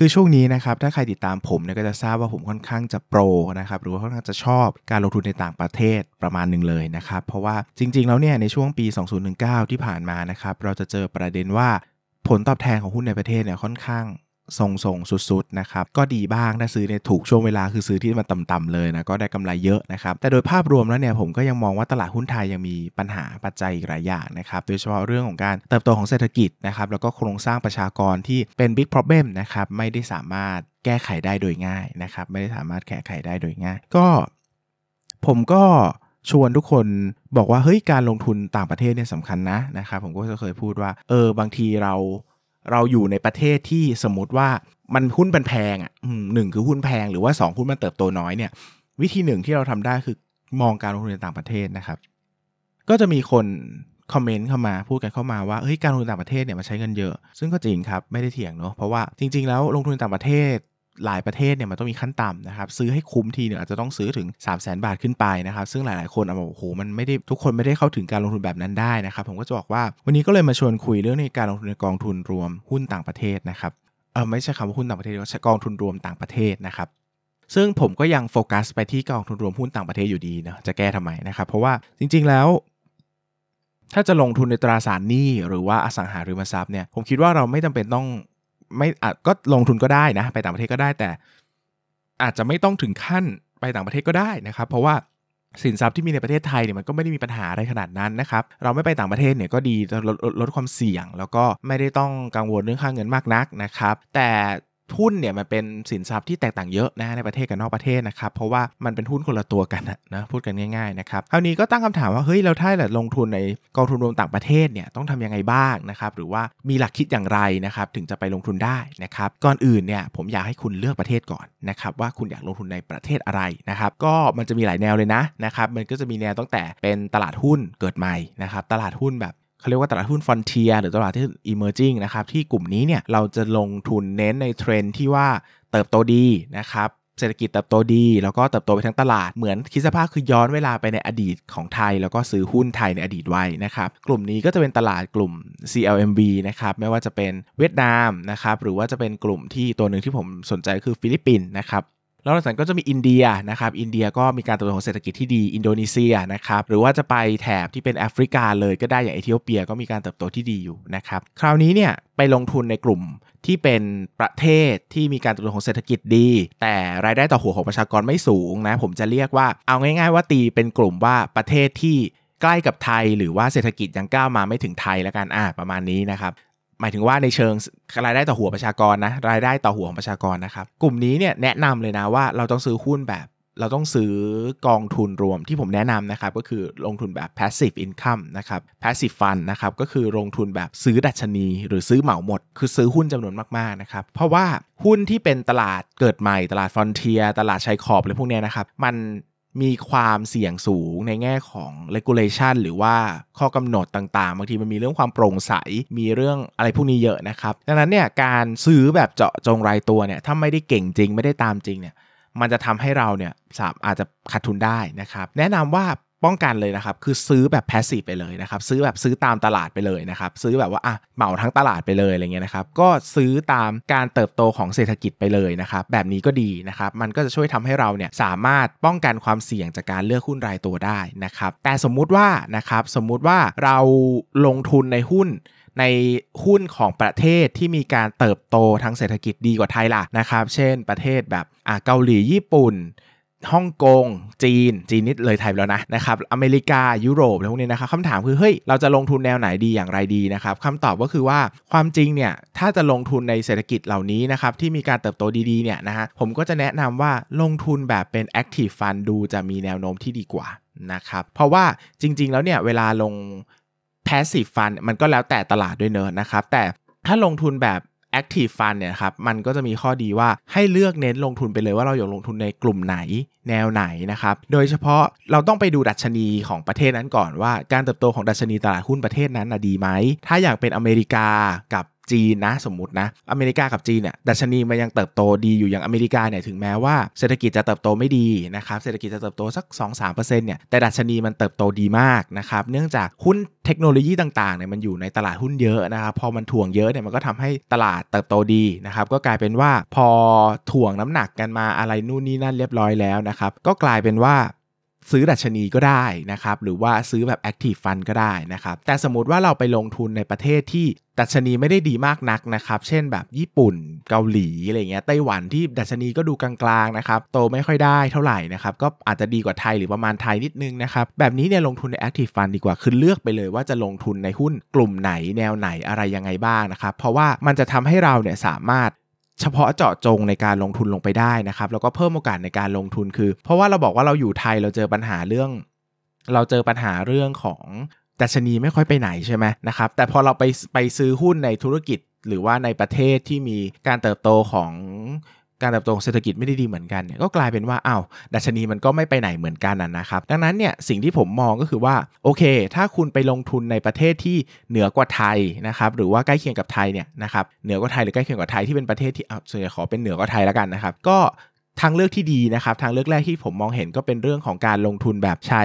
คือช่วงนี้นะครับถ้าใครติดตามผมเนี่ยก็จะทราบว่าผมค่อนข้างจะโปรนะครับหรือว่าค่อนข้างจะชอบการลงทุนในต่างประเทศประมาณหนึ่งเลยนะครับเพราะว่าจริง ๆ แล้วเนี่ยในช่วงปี 2019 ที่ผ่านมานะครับเราจะเจอประเด็นว่าผลตอบแทนของหุ้นในประเทศเนี่ยค่อนข้าง ทรงๆ สุดๆ นะครับ ก็ดีบ้างถ้าซื้อในถูกช่วงเวลาคือซื้อที่มันต่ำๆเลยนะ ก็ได้กำไรเยอะนะครับ แต่โดยภาพรวมแล้วเนี่ยผมก็ยังมองว่าตลาดหุ้นไทยยังมีปัญหาปัจจัยอีกหลายอย่างนะครับ โดยเฉพาะเรื่องของการเติบโตของเศรษฐกิจนะครับ แล้วก็โครงสร้างประชากรที่เป็น big problem นะครับ ไม่ได้สามารถแก้ไขได้โดยง่ายนะครับ ไม่ได้สามารถแก้ไขได้โดยง่าย ก็ผมก็ชวนทุกคนบอกว่าเฮ้ยการลงทุนต่างประเทศเนี่ยสำคัญนะนะครับผมก็จะเคยพูดว่าเออบางทีเรา เราอยู่ในประเทศที่สมมติว่ามันหุ้นมันแพงอะหนึ่งคือหุ้นแพงหรือว่า 2 หุ้นมันเติบโตน้อยเนี่ยวิธีหนึ่งที่เราทำได้คือมองการลงทุนในต่างประเทศนะครับ ก็จะมีคนคอมเมนต์เข้ามาพูดกันเข้ามาว่าเฮ้ยการลงทุนต่างประเทศเนี่ยมันใช้เงินเยอะ ซึ่งก็จริงครับไม่ได้เถียงเนาะเพราะว่าจริง ๆ แล้วลงทุนต่างประเทศ หลายประเทศเนี่ยมันต้องมีขั้นต่ำนะครับซื้อให้คุ้มทีเนี่ยอาจจะต้องซื้อถึง 3 0 0 0 0 0 บาทขึ้นไปนะครับซึ่งหลายๆคนอาบอกโอ้โหมันไม่ได้ทุกคนไม่ได้เข้าถึงการลงทุนแบบนั้นได้นะครับผมก็จะบอกว่าวันนี้ก็เลยมาชวนคุยเรื่องในการลงทุนในกองทุนรวมหุ้นต่างประเทศนะครับเออไม่ใช่คำว่าหุ้นต่างประเทศว่ากองทุนรวมต่างประเทศนะครับซึ่งผมก็ยังโฟกัสไปที่กองทุนรวมหุ้นต่างประเทศอยู่ดีเนาะจะแก้ทำไมนะครับเพราะว่าจริง ๆแล้ว ถ้าจะลงทุนในตราสารหนี้หรือว่าอสังหาริมทรัพย์เนี่ยผมคิดว่าเราไม่จำเป็นต้อง ไม่อาจก็ลงทุนก็ได้นะ ไปต่างประเทศก็ได้แต่ อาจจะไม่ต้องถึงขั้นไปต่างประเทศก็ได้นะครับ เพราะว่าสินทรัพย์ที่มีในประเทศไทยเนี่ยมันก็ไม่ได้มีปัญหาอะไรขนาดนั้นนะครับ เราไม่ไปต่างประเทศเนี่ยก็ดีลดลดความเสี่ยง แล้วก็ไม่ได้ต้องกังวลเรื่องค่าเงินมากนักนะครับ แต่ หุ้นเนี่ยมันเป็นสินทรัพย์ที่แตกต่างเยอะนะในประเทศกับนอกประเทศนะครับเพราะว่ามันเป็นหุ้นคนละตัวกันนะพูดกันง่ายๆนะครับคราวนี้ก็ตั้งคำถามว่าเฮ้ยเราถ้าลงทุนในกองทุนรวมต่างประเทศเนี่ยต้องทำยังไงบ้างนะครับหรือว่ามีหลักคิดอย่างไรนะครับถึงจะไปลงทุนได้นะครับก่อนอื่นเนี่ยผมอยากให้คุณเลือกประเทศก่อนนะครับว่าคุณอยากลงทุนในประเทศอะไรนะครับก็มันจะมีหลายแนวเลยนะนะครับมันก็จะมีแนวตั้งแต่เป็นตลาดหุ้นเกิดใหม่นะครับตลาดหุ้นแบบ เขาเรียกว่าตลาดหุ้นฟอนเทียหรือตลาดที่ emerging นะครับ ที่กลุ่มนี้เนี่ยเราจะลงทุนเน้นในเทรนที่ว่าเติบโตดีนะครับเศรษฐกิจเติบโตดี แล้วก็เติบโตไปทั้งตลาดเหมือนคิดสภาพคือย้อนเวลาไปในอดีตของไทย แล้วก็ซื้อหุ้นไทยในอดีตไว้นะครับกลุ่มนี้ก็จะเป็นตลาดกลุ่ม CLMV นะครับไม่ว่าจะเป็นเวียดนามนะครับหรือว่าจะเป็นกลุ่มที่ตัวหนึ่งที่ผมสนใจคือฟิลิปปินส์นะครับ แล้วหลังจากก็จะมีอินเดียนะครับ อินเดียก็มีการเติบโตของเศรษฐกิจที่ดี อินโดนีเซียนะครับ หรือว่าจะไปแถบที่เป็นแอฟริกาเลยก็ได้อย่างเอธิโอเปียก็มีการเติบโตที่ดีอยู่นะครับ คราวนี้เนี่ยไปลงทุนในกลุ่มที่เป็นประเทศที่มีการเติบโตของเศรษฐกิจดี แต่รายได้ต่อหัวของประชากรไม่สูงนะ ผมจะเรียกว่าเอาง่าย ๆ ว่าตีเป็นกลุ่มว่าประเทศที่ใกล้กับไทยหรือว่าเศรษฐกิจยังก้าวมาไม่ถึงไทยแล้วกันอ่าประมาณนี้นะครับ หมายถึงว่าในเชิงรายได้ต่อหัวประชากรนะรายได้ต่อหัวของประชากรนะครับ กลุ่มนี้เนี่ยแนะนำเลยนะว่าเราต้องซื้อหุ้นแบบ เราต้องซื้อกองทุนรวมที่ผมแนะนำนะครับ ก็คือลงทุนแบบ passive income นะครับ passive fund นะครับก็คือลงทุนแบบซื้อดัชนี หรือซื้อเหมาหมด คือซื้อหุ้นจำนวนมากๆนะครับเพราะว่าหุ้นที่เป็นตลาดเกิดใหม่ตลาดฟอนเทียตลาดชายขอบอะไรพวกนี้นะครับมัน มีความเสี่ยงสูงในแง่ของ regulation หรือว่าข้อกำหนดต่างๆ บางทีมันมีเรื่องความโปร่งใส มีเรื่องอะไรพวกนี้เยอะนะครับ ดังนั้นเนี่ยการซื้อแบบเจาะจงรายตัวเนี่ยถ้าไม่ได้เก่งจริงไม่ได้ตามจริงเนี่ยมันจะทำให้เราเนี่ยอาจจะขาดทุนได้นะครับ แนะนำว่า ป้องกันเลยนะครับ คือซื้อแบบแพสซีฟไปเลยนะครับ ซื้อแบบซื้อตามตลาดไปเลยนะครับ ซื้อแบบว่าอะเหมาทั้งตลาดไปเลยอะไรเงี้ยนะครับ ก็ซื้อตามการเติบโตของเศรษฐกิจไปเลยนะครับ แบบนี้ก็ดีนะครับ มันก็จะช่วยทำให้เราเนี่ยสามารถป้องกันความเสี่ยงจากการเลือกหุ้นรายตัวได้นะครับ แต่สมมุติว่านะครับ สมมุติว่าเราลงทุนในหุ้นในหุ้นของประเทศที่มีการเติบโตทางเศรษฐกิจดีกว่าไทยล่ะนะครับ เช่นประเทศแบบอ่าเกาหลีญี่ปุ่น ฮ่องกง จีน จีนนิดเลยไทยแล้วนะนะครับ อเมริกา ยุโรปอะไรพวกนี้นะครับคำถามคือ เฮ้ย เราจะลงทุนแนวไหนดีอย่างไรดีนะครับคำตอบก็คือว่าความจริงเนี่ย ถ้าจะลงทุนในเศรษฐกิจเหล่านี้นะครับ ที่มีการเติบโตดีๆ เนี่ยนะฮะ ผมก็จะแนะนำว่าลงทุนแบบเป็น active fund ดูจะมีแนวโน้มที่ดีกว่านะครับ เพราะว่าจริง ๆ แล้วเนี่ย เวลาลง passive fund มันก็แล้วแต่ตลาดด้วยเนอะนะครับ แต่ถ้าลงทุนแบบ Active Fund เนี่ยครับมันก็จะมีข้อดีว่าให้เลือกเน้นลงทุนไปเลยว่าเราอยากลงทุนในกลุ่มไหนแนวไหนนะครับ โดยเฉพาะเราต้องไปดูดัชนีของประเทศนั้นก่อนว่า การเติบโตของดัชนีตลาดหุ้นประเทศนั้นดีไหม ถ้าอยากเป็นอเมริกากับ จีนนะสมมตินะอเมริกากับจีนเนี่ยดัชนีมันยังเติบโตดีอยู่อย่างอเมริกาเนี่ยถึงแม้ว่าเศรษฐกิจจะเติบโตไม่ดีนะครับเศรษฐกิจจะเติบโตสัก 2-3%เนี่ยแต่ดัชนีมันเติบโตดีมากนะครับเนื่องจากหุ้นเทคโนโลยีต่างๆเนี่ยมันอยู่ในตลาดหุ้นเยอะนะครับพอมันถ่วงเยอะเนี่ยมันก็ทำให้ตลาดเติบโตดีนะครับก็กลายเป็นว่าพอถ่วงน้ำหนักกันมาอะไรนู่นนี่นั่นเรียบร้อยแล้วนะครับก็กลายเป็นว่า ซื้อดัชนีก็ได้นะครับ หรือว่าซื้อแบบ Active Fund ก็ได้นะครับ แต่สมมติว่าเราไปลงทุนในประเทศที่ดัชนีไม่ได้ดีมากนักนะครับ เช่นแบบญี่ปุ่นเกาหลีอะไรเงี้ยไต้หวันที่ดัชนีก็ดูกลางๆนะครับ โตไม่ค่อยได้เท่าไหร่นะครับ ก็อาจจะดีกว่าไทยหรือประมาณไทยนิดนึงนะครับ แบบนี้เนี่ยลงทุนใน Active Fund ดีกว่า คือเลือกไปเลยว่าจะลงทุนในหุ้นกลุ่มไหนแนวไหนอะไรยังไงบ้างนะครับ เพราะว่ามันจะทำให้เราเนี่ยสามารถ เฉพาะเจาะจงในการลงทุนลงไปได้นะครับแล้วก็เพิ่มโอกาสในการลงทุนคือ เพราะว่าเราบอกว่าเราอยู่ไทยเราเจอปัญหาเรื่อง เราเจอปัญหาเรื่องของดัชนีไม่ค่อยไปไหนใช่ไหมนะครับแต่พอเราไปไปซื้อหุ้นในธุรกิจหรือว่าในประเทศที่มีการเติบโตของ การเติบโตเศรษฐกิจไม่ได้ดีเหมือนกันเนี่ยก็กลายเป็นว่าอ้าวดัชนีมันก็ไม่ไปไหนเหมือนกันนะครับ ดังนั้นเนี่ยสิ่งที่ผมมองก็คือว่าโอเค ถ้าคุณไปลงทุนในประเทศที่เหนือกว่าไทยนะครับหรือว่าใกล้เคียงกับไทยเนี่ยนะครับเหนือกว่าไทยหรือใกล้เคียงกับไทยที่เป็นประเทศที่เอาส่วนใหญ่ขอเป็นเหนือกว่าไทยแล้วกันนะครับก็ทางเลือกที่ดีนะครับทางเลือกแรกที่ผมมองเห็นก็เป็นเรื่องของการลงทุนแบบใช้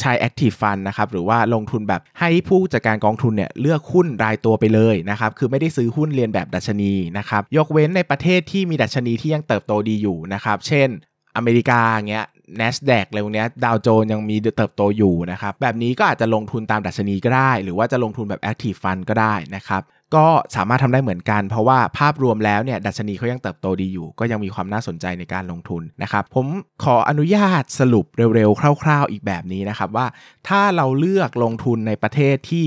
ใช้ Active Fund นะครับหรือว่าลงทุนแบบให้ผู้จัดการกองทุนเนี่ยเลือกหุ้นรายตัวไปเลยนะครับคือไม่ได้ซื้อหุ้นเรียนแบบดัชนีนะครับยกเว้นในประเทศที่มีดัชนีที่ยังเติบโตดีอยู่นะครับเช่นอเมริกาเงี้ย NASDAQ อะไรพวกนี้ดาวโจนยังมีเติบโตอยู่นะครับแบบนี้ก็อาจจะลงทุนตามดัชนีก็ได้ หรือว่าจะลงทุนแบบ Active Fund ก็ได้นะครับ ก็สามารถทำได้เหมือนกัน เพราะว่าภาพรวมแล้วเนี่ยดัชนีเขายังเติบโตดีอยู่ ก็ยังมีความน่าสนใจในการลงทุนนะครับ ผมขออนุญาตสรุปเร็วๆ คร่าว ๆ อีกแบบนี้นะครับว่าถ้าเราเลือกลงทุนในประเทศที่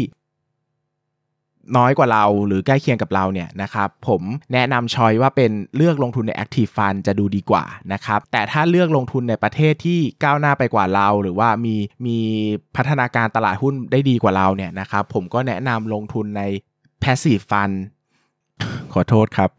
น้อยกว่าเราหรือใกล้เคียงกับเราเนี่ยนะครับผมแนะนำชอยว่าเป็นเลือกลงทุนใน Active Fund จะดูดีกว่านะครับแต่ถ้าเลือกลงทุนในประเทศที่ก้าวหน้าไปกว่าเรา หรือว่ามีมีพัฒนาการตลาดหุ้นได้ดีกว่าเราเนี่ยนะครับผมก็แนะนำลงทุนใน Passive Fund ขอโทษครับ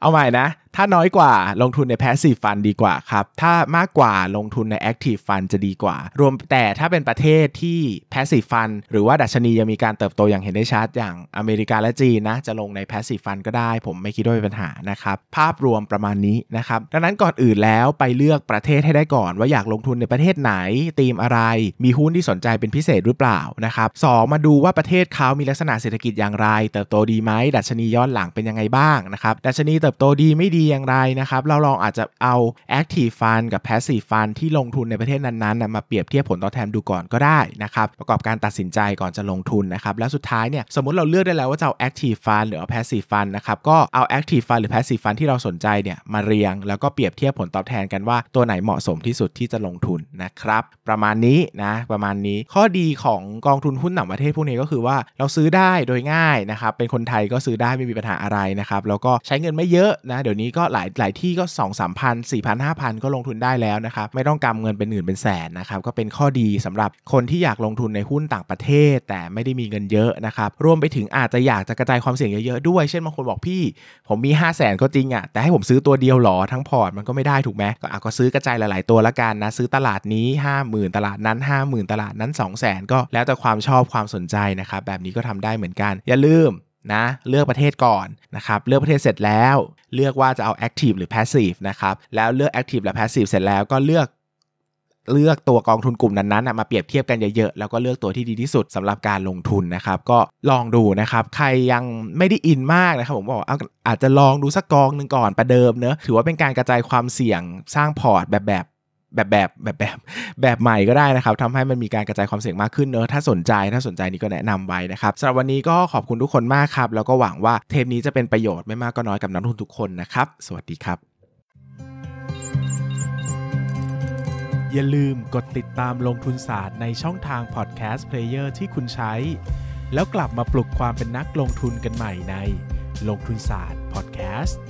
เอาใหม่นะ ถ้าน้อยกว่าลงทุนใน Passive Fund ดีกว่าครับ ถ้ามากกว่าลงทุนใน Active Fund จะดีกว่า รวมแต่ถ้าเป็นประเทศที่ Passive Fund หรือว่าดัชนียังมีการเติบโตอย่างเห็นได้ชัด อย่างอเมริกาและจีนนะ จะลงใน Passive Fund ก็ได้ ผมไม่คิดว่าเป็นปัญหานะครับ ภาพรวมประมาณนี้นะครับ ดังนั้นก่อนอื่นแล้วไปเลือกประเทศให้ได้ก่อน ว่าอยากลงทุนในประเทศไหนธีมอะไร มีหุ้นที่สนใจเป็นพิเศษหรือเปล่านะครับสมาดูว่าประเทศเขามีลักษณะเศรษฐกิจอย่างไร เติบโตดีไหมดัชนีย้อนหลังเป็นยังไงบ้างนะครับดัชนีเติบโตดีไม่ดีอย่างไรนะครับ เราลองอาจจะเอา Active Fund กับ Passive Fund ที่ลงทุนในประเทศนั้นๆมาเปรียบเทียบผลตอบแทนดูก่อนก็ได้นะครับประกอบการตัดสินใจก่อนจะลงทุนนะครับแล้วสุดท้ายเนี่ยสมมติเราเลือกได้แล้วว่าจะเอา Active Fund หรือเอา Passive Fund นะครับก็เอา Active Fund หรือ Passive Fund ที่เราสนใจเนี่ยมาเรียง แล้วก็เปรียบเทียบผลตอบแทนกันว่าตัวไหนเหมาะสมที่สุดที่จะลงทุนนะครับประมาณนี้นะประมาณนี้ข้อดีของกองทุนหุ้นต่างประเทศพวกนี้ก็คือว่าเราซื้อได้โดยง่ายนะครับเป็นคนไทยก็ซื้อได้ไม่มีปัญหาอะไรนะครับแล้วก็ใช้เงินไม่เยอะนะเดี๋ยวนี้ก็หลายหลายที่ก็ 2 3พันสี่พันห้าพันก็ลงทุนได้แล้วนะครับไม่ต้องกำเงินเป็นหมื่นเป็นแสนนะครับก็เป็นข้อดีสำหรับคนที่อยากลงทุนในหุ้นต่างประเทศ แต่ไม่ได้มีเงินเยอะนะครับรวมไปถึงอาจจะอยากจะกระจายความเสี่ยงเยอะๆด้วย เช่นบางคนบอกพี่ ผมมี 5 0 0แสนก็จริงอะ่ะแต่ให้ผมซื้อตัวเดียวหรอทั้งพอร์ตมันก็ไม่ได้ถูกไหมก็อาก็ซื้อกระจายหลาย ๆ ตัวละกันนะซื้อตลาดนี้ 50,000 ตลาดนั้น 50,000 ตลาดนั้น 2 0 0 0 0 0 ก็แล้วแต่ความชอบความสนใจนะครับแบบนี้ก็ทำได้เหมือนกัน อย่าลืม นะเลือกประเทศก่อนนะครับเลือกประเทศเสร็จแล้ว เลือกว่าจะเอา active หรือ passive นะครับแล้วเลือก active และ passive เสร็จแล้วก็เลือกเลือกตัวกองทุนกลุ่มนั้นๆมาเปรียบเทียบกันเยอะๆ แล้วก็เลือกตัวที่ดีที่สุดสำหรับการลงทุนนะครับ ก็ลองดูนะครับ ใครยังไม่ได้อินมากนะครับ ผมบอกอาจจะลองดูสักกองหนึ่งก่อนประเดิมเนอะถือว่าเป็นการกระจายความเสี่ยงสร้างพอร์ตแบบแบบ แบบแบบแบบแบบแบบใหม่ก็ได้นะครับทำให้มันมีการกระจายความเสี่ยงมากขึ้นเนอะถ้าสนใจถ้าสนใจนี่ก็แนะนำไว้นะครับสำหรับวันนี้ก็ขอบคุณทุกคนมากครับ แล้วก็หวังว่าเทปนี้จะเป็นประโยชน์ไม่มากก็น้อยกับนักลงทุนทุกคนนะครับ สวัสดีครับ อย่าลืมกดติดตามลงทุนศาสตร์ในช่องทาง podcast player ที่คุณใช้ แล้วกลับมาปลุกความเป็นนักลงทุนกันใหม่ในลงทุนศาสตร์พอดแคสต์